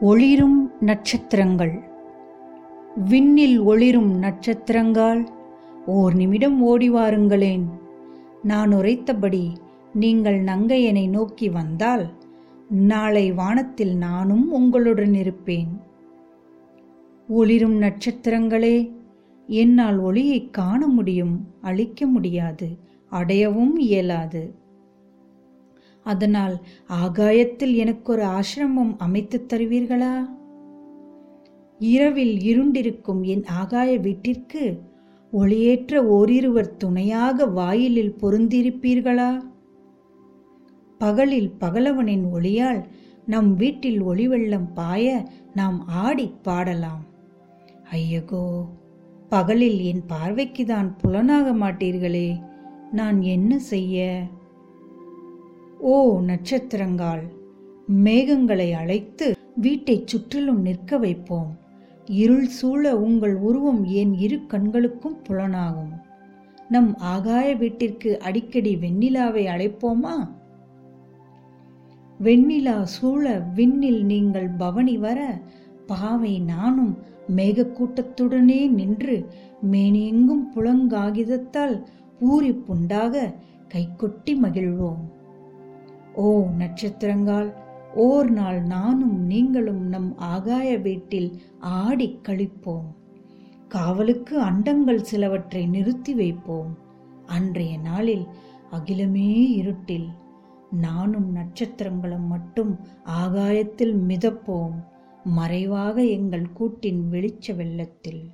ஒளிரும் நட்சத்திரங்கள். விண்ணில் ஒளிரும் நட்சத்திரங்கள். ஓர் நிமிடம் ஓடி வாருங்களேன். நான் உரைத்தபடி நீங்கள் நங்கையனை நோக்கி வந்தால் நாளை வானத்தில் நானும் உங்களுடன் இருப்பேன். ஒளிரும் நட்சத்திரங்களே என்னால் ஒளியை காண முடியும் அழிக்க முடியாது அடையவும் இயலாது. அதனால் ஆகாயத்தில் எனக்கு ஒரு ஆசிரமம் அமைத்துத் தருவீர்களா? இரவில் இருண்டிருக்கும் என் ஆகாய வீட்டிற்கு ஒளியேற்ற ஓரிருவர் துணையாக வாயிலில் பொருந்திருப்பீர்களா பகலில் பகலவனின் ஒளியால் நம் வீட்டில் ஒளிவெள்ளம் பாய நாம் ஆடிப் பாடலாம். ஐயகோ பகலில் என் பார்வைக்கு தான் புலனாக மாட்டீர்களே. நான் என்ன செய்ய? ஓ நட்சத்திரங்கால் மேகங்களை அழைத்து வீட்டைச் சுற்றிலும் நிற்க வைப்போம். இருள் சூழ உங்கள் உருவம் என் இரு கண்களுக்கும் புலனாகும். நம் ஆகாய வீட்டிற்கு அடிக்கடி வெண்ணிலாவை அழைப்போமா? வெண்ணிலா சூழ விண்ணில் நீங்கள் பவனி வர பாவை நானும் மேகக்கூட்டத்துடனே நின்று மேனியெங்கும் புலங்காகிதத்தால் பூரிப்புண்டாக கைகொட்டி மகிழ்வோம். ஓ நட்சத்திரங்கள் ஓர் நாள் நானும் நீங்களும் நம் ஆகாய வீட்டில் ஆடிக் கழிப்போம். காவலுக்கு அண்டங்கள் சிலவற்றை நிறுத்தி வைப்போம். அன்றைய நாளில் அகிலமே இருட்டில் நானும் நட்சத்திரங்களும் மட்டும் ஆகாயத்தில் மிதப்போம். மறைவாக எங்கள் கூட்டின் வெளிச்ச வெள்ளத்தில்.